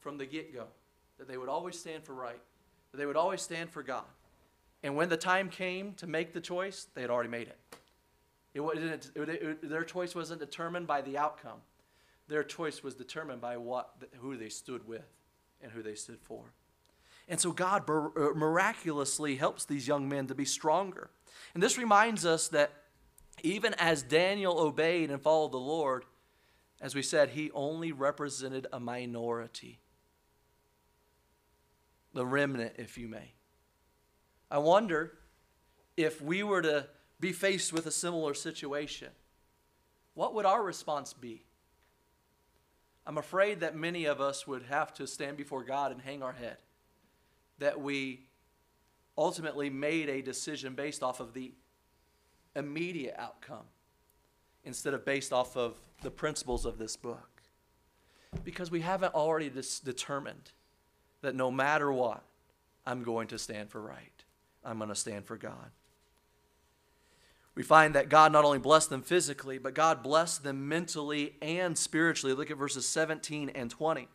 Speaker 2: from the get go that they would always stand for right, that they would always stand for God. And when the time came to make the choice, they had already made it. It, it, it, it their choice wasn't determined by the outcome. Their choice was determined by what, who they stood with and who they stood for. And so God uh, miraculously helps these young men to be stronger. And this reminds us that even as Daniel obeyed and followed the Lord, as we said, he only represented a minority, the remnant, if you may. I wonder if we were to be faced with a similar situation, what would our response be? I'm afraid that many of us would have to stand before God and hang our head that we ultimately made a decision based off of the immediate outcome instead of based off of the principles of this book. Because we haven't already determined that no matter what, I'm going to stand for right. I'm going to stand for God. We find that God not only blessed them physically, but God blessed them mentally and spiritually. Look at verses 17 and 20.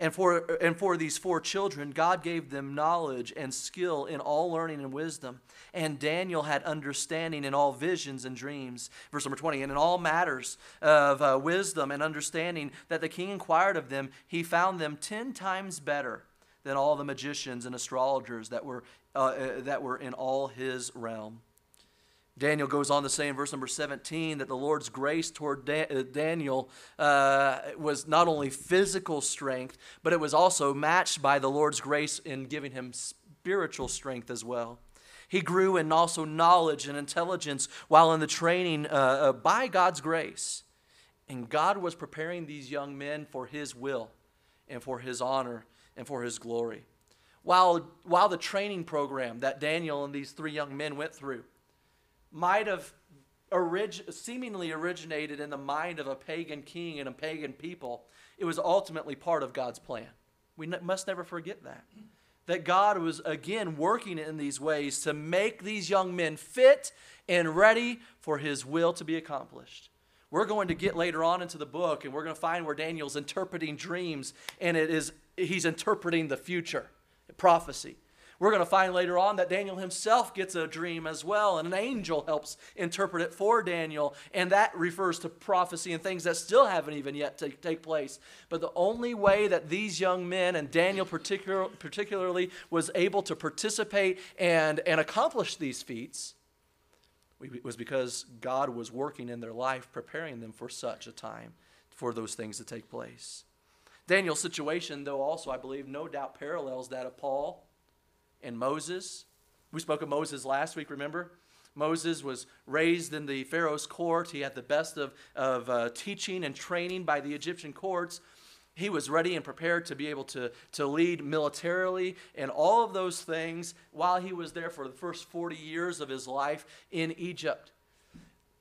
Speaker 2: And for, and for these four children, God gave them knowledge and skill in all learning and wisdom. And Daniel had understanding in all visions and dreams. Verse number 20. And in all matters of uh, wisdom and understanding that the king inquired of them, he found them ten times better than all the magicians and astrologers that were, uh, uh, that were in all his realm. Daniel goes on to say in verse number 17 that the Lord's grace toward da- uh, Daniel uh, was not only physical strength, but it was also matched by the Lord's grace in giving him spiritual strength as well. He grew in also knowledge and intelligence while in the training uh, uh, by God's grace. And God was preparing these young men for His will and for His honor and for His glory. While, while the training program that Daniel and these three young men went through, might have orig- seemingly originated in the mind of a pagan king and a pagan people, it was ultimately part of God's plan. We must never forget that. That God was again working in these ways to make these young men fit and ready for his will to be accomplished. We're going to get later on into the book and we're going to find where Daniel's interpreting dreams and it is he's interpreting the future, prophecy. We're going to find later on that Daniel himself gets a dream as well, and an angel helps interpret it for Daniel, and that refers to prophecy and things that still haven't even yet to take place. But the only way that these young men, and Daniel particular, particularly, was able to participate and, and accomplish these feats was because God was working in their life, preparing them for such a time, for those things to take place. Daniel's situation, though, also, I believe, no doubt parallels that of Paul and Moses. We spoke of Moses last week, remember? Moses was raised in the Pharaoh's court. He had the best of, of uh, teaching and training by the Egyptian courts. He was ready and prepared to be able to, to lead militarily and all of those things while he was there for the first 40 years of his life in Egypt.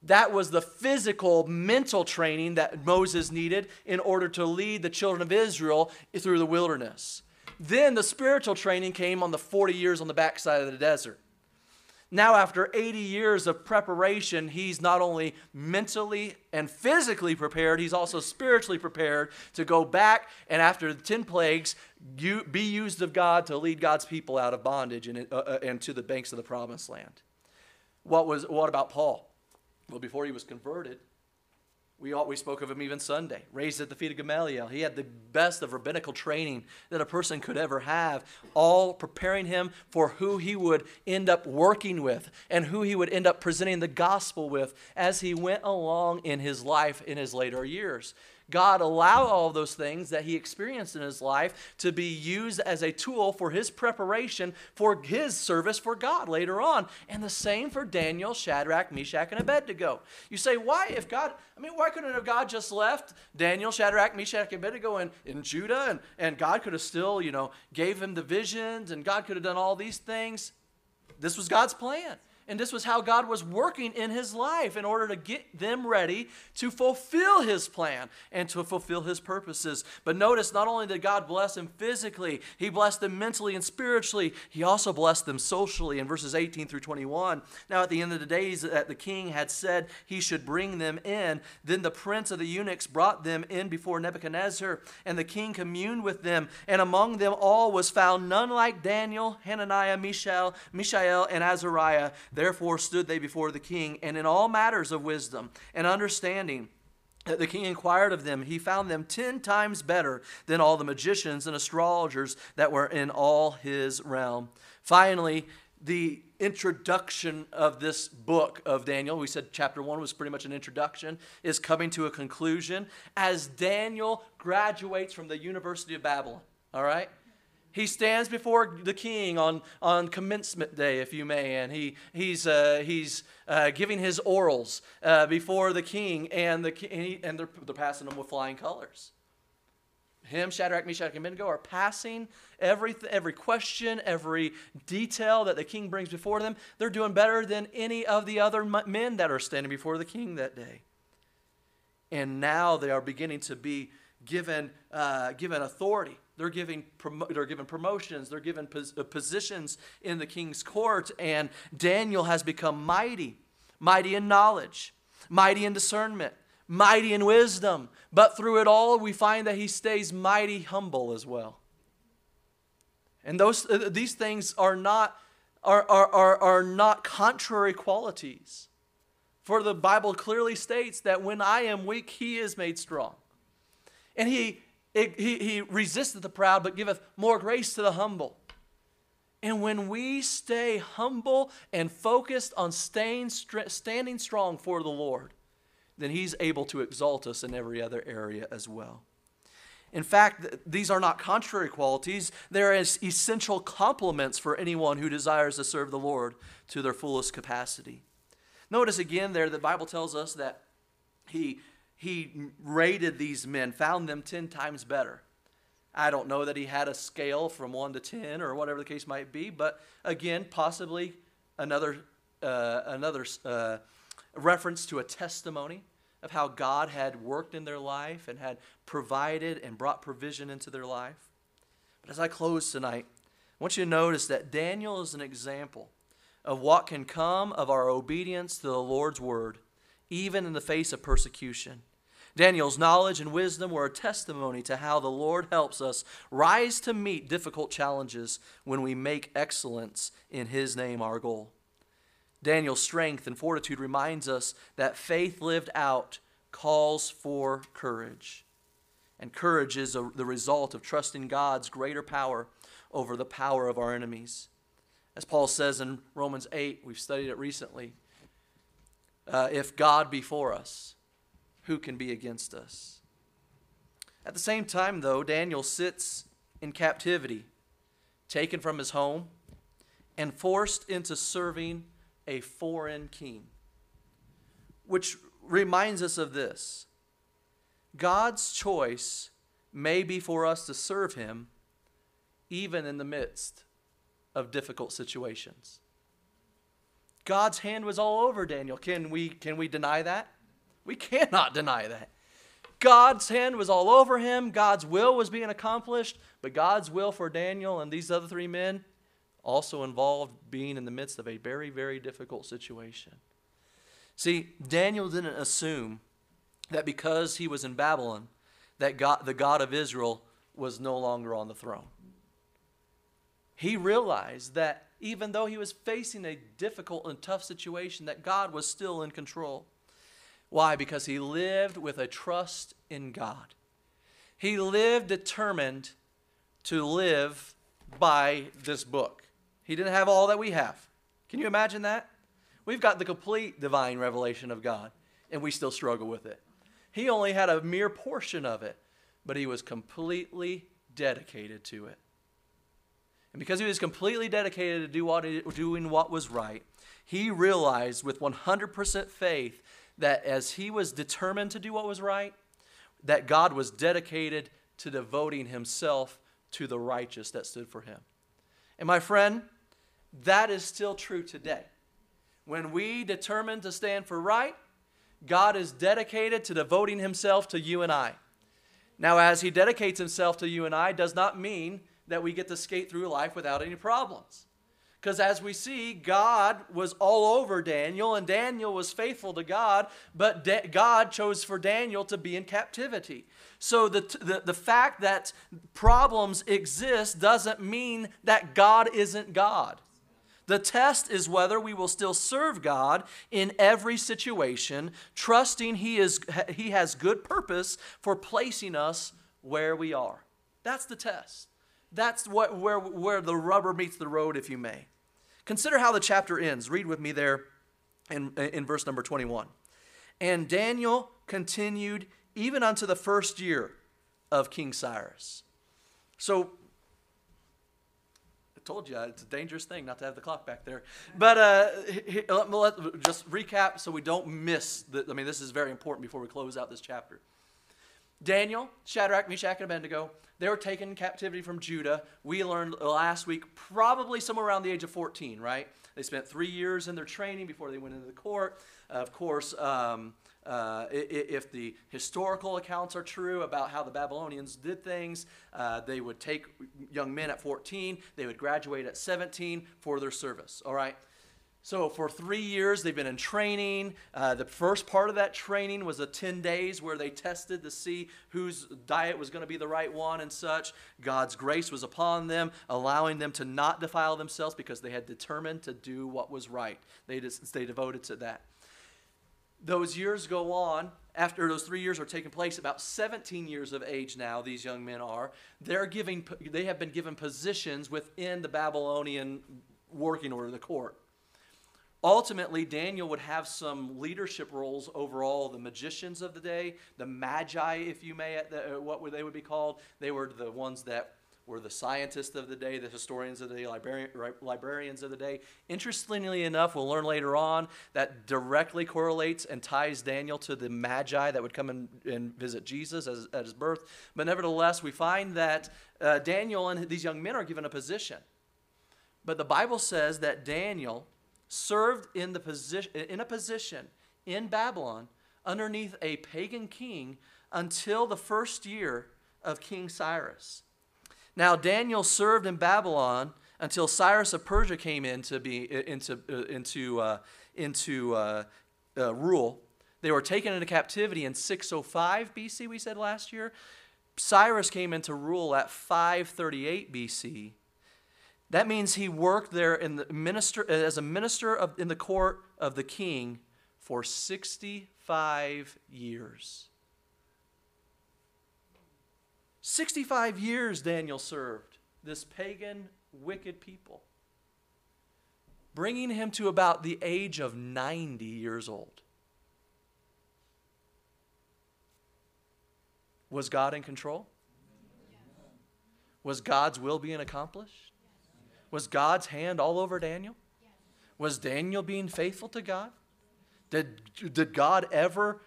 Speaker 2: That was the physical, mental training that Moses needed in order to lead the children of Israel through the wilderness. Then the spiritual training came on the 40 years on the backside of the desert. Now, after 80 years of preparation, he's not only mentally and physically prepared, he's also spiritually prepared to go back and, after the 10 plagues, be used of God to lead God's people out of bondage and, uh, uh, and to the banks of the promised land. What, was, what about Paul? Well, before he was converted, we, all, we spoke of him even Sunday, raised at the feet of Gamaliel. He had the best of rabbinical training that a person could ever have, all preparing him for who he would end up working with and who he would end up presenting the gospel with as he went along in his life in his later years. God allow all those things that he experienced in his life to be used as a tool for his preparation for his service for God later on. And the same for Daniel, Shadrach, Meshach, and Abednego. You say, why, if God, I mean, why couldn't have God just left Daniel, Shadrach, Meshach, and Abednego in, in Judah and, and God could have still, you know, gave him the visions and God could have done all these things? This was God's plan. And this was how God was working in his life in order to get them ready to fulfill his plan and to fulfill his purposes. But notice, not only did God bless them physically, he blessed them mentally and spiritually, he also blessed them socially in verses 18 through 21. Now, at the end of the days that the king had said he should bring them in, then the prince of the eunuchs brought them in before Nebuchadnezzar, and the king communed with them. And among them all was found none like Daniel, Hananiah, Mishael, Mishael, and Azariah Therefore stood they before the king, and in all matters of wisdom and understanding, that the king inquired of them, he found them ten times better than all the magicians and astrologers that were in all his realm. Finally, the introduction of this book of Daniel, we said chapter one was pretty much an introduction, is coming to a conclusion as Daniel graduates from the University of Babylon. All right? He stands before the king on, on commencement day, if you may, and he, he's, uh, he's uh, giving his orals uh, before the king, and, the, and, he, and they're, they're passing them with flying colors. Him, Shadrach, Meshach, and Abednego are passing every, every question, every detail that the king brings before them. They're doing better than any of the other men that are standing before the king that day. And now they are beginning to be given, uh, given authority they're giving, they're given promotions, they're given pos- uh, positions in the king's court, and Daniel has become mighty, mighty in knowledge, mighty in discernment, mighty in wisdom. But through it all, we find that he stays mighty humble as well. And those, uh, these things are not, are, are, are, are not contrary qualities. For the Bible clearly states that when I am weak, he is made strong. And he it, he, he resisteth the proud, but giveth more grace to the humble. And when we stay humble and focused on staying, standing strong for the Lord, then He's able to exalt us in every other area as well. In fact, these are not contrary qualities, they're as essential complements for anyone who desires to serve the Lord to their fullest capacity. Notice again there, the Bible tells us that He he rated these men, found them 10 times better. I don't know that he had a scale from 1 to 10 or whatever the case might be, but again, possibly another, uh, another uh, reference to a testimony of how God had worked in their life and had provided and brought provision into their life. But as I close tonight, I want you to notice that Daniel is an example of what can come of our obedience to the Lord's word, even in the face of persecution. Daniel's knowledge and wisdom were a testimony to how the Lord helps us rise to meet difficult challenges when we make excellence in His name our goal. Daniel's strength and fortitude reminds us that faith lived out calls for courage. And courage is a, the result of trusting God's greater power over the power of our enemies. As Paul says in Romans 8, we've studied it recently. Uh, if God be for us, who can be against us? At the same time, though, Daniel sits in captivity, taken from his home, and forced into serving a foreign king. Which reminds us of this God's choice may be for us to serve him even in the midst of difficult situations. God's hand was all over Daniel. Can we, can we deny that? We cannot deny that. God's hand was all over him. God's will was being accomplished, but God's will for Daniel and these other three men also involved being in the midst of a very, very difficult situation. See, Daniel didn't assume that because he was in Babylon, that God, the God of Israel was no longer on the throne. He realized that even though he was facing a difficult and tough situation, that God was still in control. Why? Because he lived with a trust in God. He lived determined to live by this book. He didn't have all that we have. Can you imagine that? We've got the complete divine revelation of God, and we still struggle with it. He only had a mere portion of it, but he was completely dedicated to it. And because he was completely dedicated to do what, doing what was right, he realized with 100% faith that as he was determined to do what was right, that God was dedicated to devoting himself to the righteous that stood for him. And my friend, that is still true today. When we determine to stand for right, God is dedicated to devoting himself to you and I. Now, as he dedicates himself to you and I, does not mean that we get to skate through life without any problems. Because as we see, God was all over Daniel, and Daniel was faithful to God, but da- God chose for Daniel to be in captivity. So the, the, the fact that problems exist doesn't mean that God isn't God. The test is whether we will still serve God in every situation, trusting he, is, he has good purpose for placing us where we are. That's the test. That's what, where, where the rubber meets the road, if you may. Consider how the chapter ends. Read with me there in, in verse number 21. And Daniel continued even unto the first year of King Cyrus. So, I told you it's a dangerous thing not to have the clock back there. But uh, let, let, just recap so we don't miss. The, I mean, this is very important before we close out this chapter. Daniel, Shadrach, Meshach, and Abednego, they were taken in captivity from Judah. We learned last week, probably somewhere around the age of 14, right? They spent three years in their training before they went into the court. Of course, um, uh, if the historical accounts are true about how the Babylonians did things, uh, they would take young men at 14, they would graduate at 17 for their service, all right? So, for three years, they've been in training. Uh, the first part of that training was a 10 days where they tested to see whose diet was going to be the right one and such. God's grace was upon them, allowing them to not defile themselves because they had determined to do what was right. They, just, they devoted to that. Those years go on. After those three years are taking place, about 17 years of age now, these young men are. They're giving, they have been given positions within the Babylonian working order, the court. Ultimately, Daniel would have some leadership roles over all the magicians of the day, the magi, if you may, the, uh, what they would be called. They were the ones that were the scientists of the day, the historians of the day, librarian, librarians of the day. Interestingly enough, we'll learn later on that directly correlates and ties Daniel to the magi that would come and, and visit Jesus as, at his birth. But nevertheless, we find that uh, Daniel and these young men are given a position. But the Bible says that Daniel served in, the position, in a position in Babylon underneath a pagan king until the first year of King Cyrus. Now, Daniel served in Babylon until Cyrus of Persia came in to be, into, uh, into, uh, into uh, uh, rule. They were taken into captivity in 605 BC, we said last year. Cyrus came into rule at 538 BC. That means he worked there in the minister, uh, as a minister of, in the court of the king for 65 years. 65 years Daniel served this pagan, wicked people, bringing him to about the age of 90 years old. Was God in control? Was God's will being accomplished? Was God's hand all over Daniel? Was Daniel being faithful to God? Did, did God ever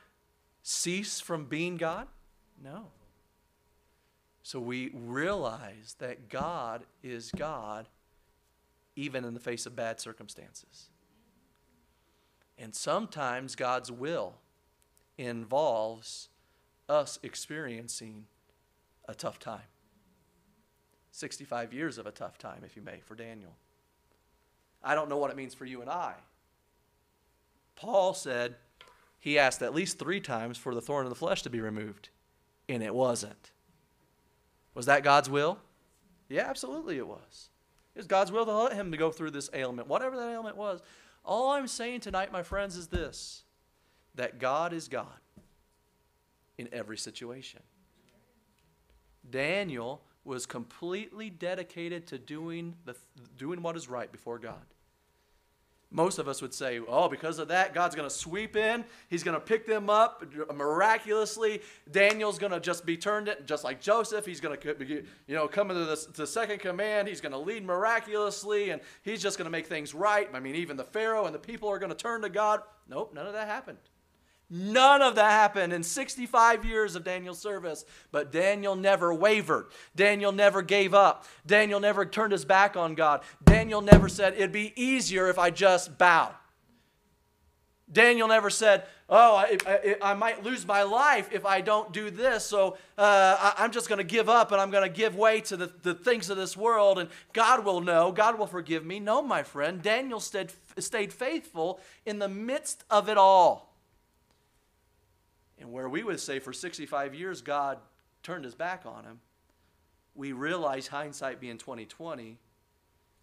Speaker 2: cease from being God? No. So we realize that God is God even in the face of bad circumstances. And sometimes God's will involves us experiencing a tough time. 65 years of a tough time, if you may, for Daniel. I don't know what it means for you and I. Paul said he asked at least three times for the thorn of the flesh to be removed, and it wasn't. Was that God's will? Yeah, absolutely it was. It was God's will to let him to go through this ailment, whatever that ailment was. All I'm saying tonight, my friends, is this that God is God in every situation. Daniel was completely dedicated to doing, the, doing what is right before God. Most of us would say, oh, because of that, God's going to sweep in. He's going to pick them up miraculously. Daniel's going to just be turned it, just like Joseph. He's going to, you know, come into the, the second command. He's going to lead miraculously, and he's just going to make things right. I mean, even the Pharaoh and the people are going to turn to God. Nope, none of that happened. None of that happened in 65 years of Daniel's service, but Daniel never wavered. Daniel never gave up. Daniel never turned his back on God. Daniel never said, It'd be easier if I just bow. Daniel never said, Oh, I, I, I might lose my life if I don't do this, so uh, I, am just going to give up and I'm going to give way to the, the things of this world and God will know, God will forgive me. No, my friend, Daniel stayed, stayed faithful in the midst of it all. And where we would say for 65 years God turned his back on him, we realize hindsight being 2020,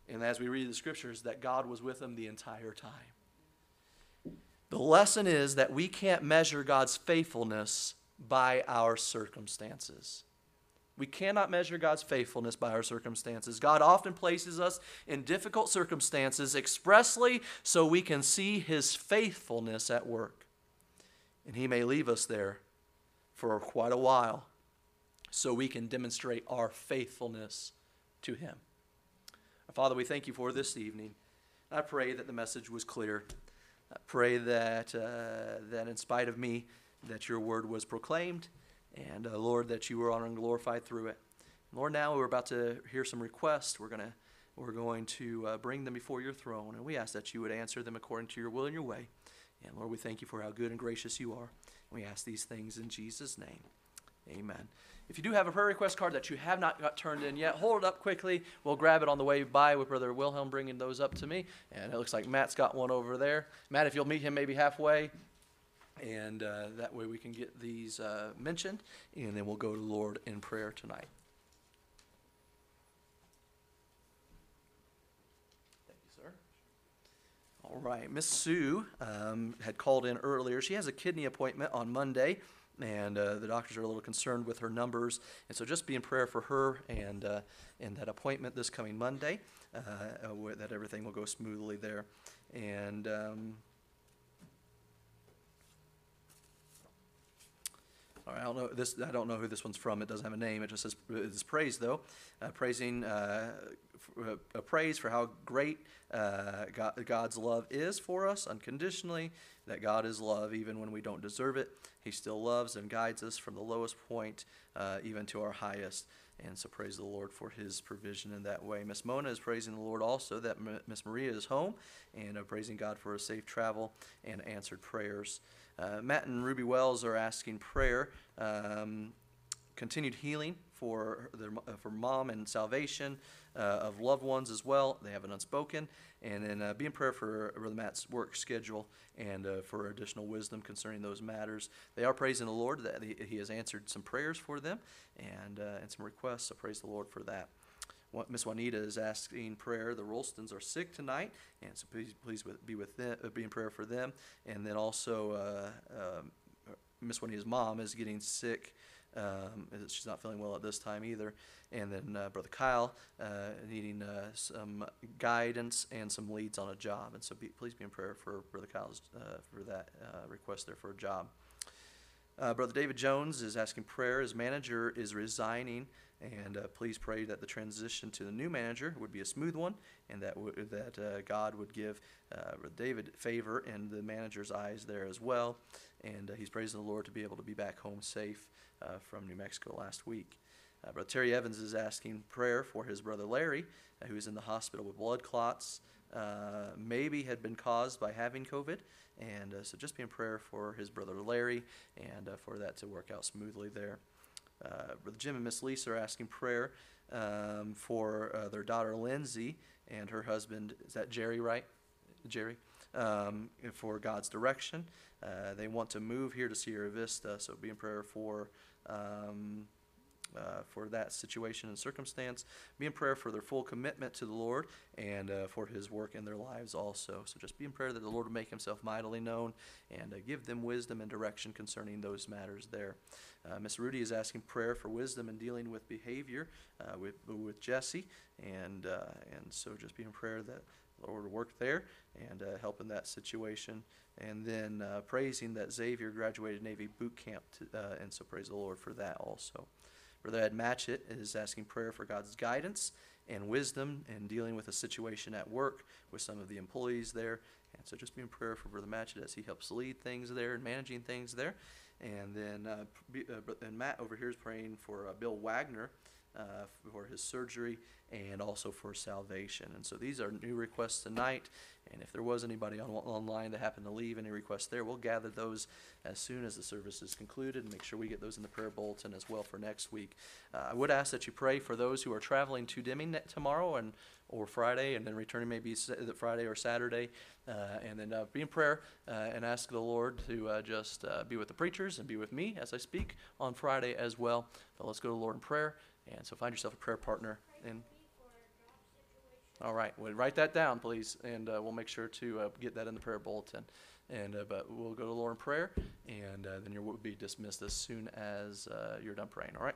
Speaker 2: and as we read the scriptures, that God was with him the entire time. The lesson is that we can't measure God's faithfulness by our circumstances. We cannot measure God's faithfulness by our circumstances. God often places us in difficult circumstances expressly so we can see His faithfulness at work. And He may leave us there for quite a while so we can demonstrate our faithfulness to Him. Father, we thank you for this evening. I pray that the message was clear. I pray that, uh, that in spite of me, that your word was proclaimed, and uh, Lord, that you were honored and glorified through it. Lord, now we're about to hear some requests. We're gonna we're going to uh, bring them before your throne, and we ask that you would answer them according to your will and your way. And Lord, we thank you for how good and gracious you are. We ask these things in Jesus' name. Amen. If you do have a prayer request card that you have not got turned in yet, hold it up quickly. We'll grab it on the way by with Brother Wilhelm bringing those up to me. And it looks like Matt's got one over there. Matt, if you'll meet him maybe halfway, and uh, that way we can get these uh, mentioned, and then we'll go to the Lord in prayer tonight. Thank you, sir. All right, Miss Sue um, had called in earlier. She has a kidney appointment on Monday and uh, the doctors are a little concerned with her numbers. And so just be in prayer for her and, uh, and that appointment this coming Monday, uh, uh that everything will go smoothly there. And um, I don't know this. I don't know who this one's from. It doesn't have a name. It just says it's praise though, uh, praising uh, f- uh, praise for how great uh, God, God's love is for us unconditionally. That God is love even when we don't deserve it. He still loves and guides us from the lowest point uh, even to our highest. And so praise the Lord for his provision in that way. Miss Mona is praising the Lord also that Miss Maria is home and uh, praising God for a safe travel and answered prayers. Uh, Matt and Ruby Wells are asking prayer, um, continued healing for their uh, for mom and salvation uh, of loved ones as well. They have an unspoken, and then uh, be in prayer for Brother Matt's work schedule and uh, for additional wisdom concerning those matters. They are praising the Lord that he, has answered some prayers for them and uh, and some requests. So praise the Lord for that. Miss Juanita is asking prayer. The Rolstons are sick tonight, and so please, please be with them, uh, be in prayer for them. And then also, uh, um, Miss Juanita's mom is getting sick. Um, she's not feeling well at this time either. And then uh, Brother Kyle uh, needing uh, some guidance and some leads on a job. And so be, please be in prayer for Brother Kyle's uh, for that request there for a job. Brother David Jones is asking prayer. His manager is resigning and uh, please pray that the transition to the new manager would be a smooth one, and that w- that uh, God would give uh, David favor in the manager's eyes there as well. And uh, he's praising the Lord to be able to be back home safe uh, from New Mexico last week. Uh, brother Terry Evans is asking prayer for his brother Larry, who is in the hospital with blood clots. Maybe had been caused by having COVID, and so just be in prayer for his brother Larry and for that to work out smoothly there. Uh, Brother Jim and Miss Lisa are asking prayer um, for uh, their daughter Lindsay and her husband. Is that Jerry, right? Jerry? Um, for God's direction. Uh, they want to move here to Sierra Vista, so be in prayer for. Um, uh, for that situation and circumstance. Be in prayer for their full commitment to the Lord and uh, for His work in their lives also. So just be in prayer that the Lord will make Himself mightily known and uh, give them wisdom and direction concerning those matters there. Uh, Miss Rudy is asking prayer for wisdom in dealing with behavior uh, with, with Jesse, and, uh, and so just be in prayer that the Lord work there and help in that situation. And then praising that Xavier graduated Navy boot camp, to, and so praise the Lord for that also. Brother Ed Matchett is asking prayer for God's guidance and wisdom in dealing with a situation at work with some of the employees there. And so just be in prayer for Brother Matchett as he helps lead things there and managing things there. And then uh, uh, and Matt over here is praying for uh, Bill Wagner uh, for his surgery and also for salvation. And so these are new requests tonight. And if there was anybody on, online that happened to leave any requests there, we'll gather those as soon as the service is concluded and make sure we get those in the prayer bulletin as well for next week. Uh, I would ask that you pray for those who are traveling to Deming tomorrow and, or Friday, and then returning maybe Friday or Saturday. Uh, and then uh, be in prayer uh, and ask the Lord to uh, just uh, be with the preachers and be with me as I speak on Friday as well. But let's go to the Lord in prayer. And so find yourself a prayer partner. And all right, well, write that down, please, and uh, we'll make sure to uh, get that in the prayer bulletin. And uh, but we'll go to the Lord in prayer, and uh, then you will be dismissed as soon as uh, you're done praying. All right.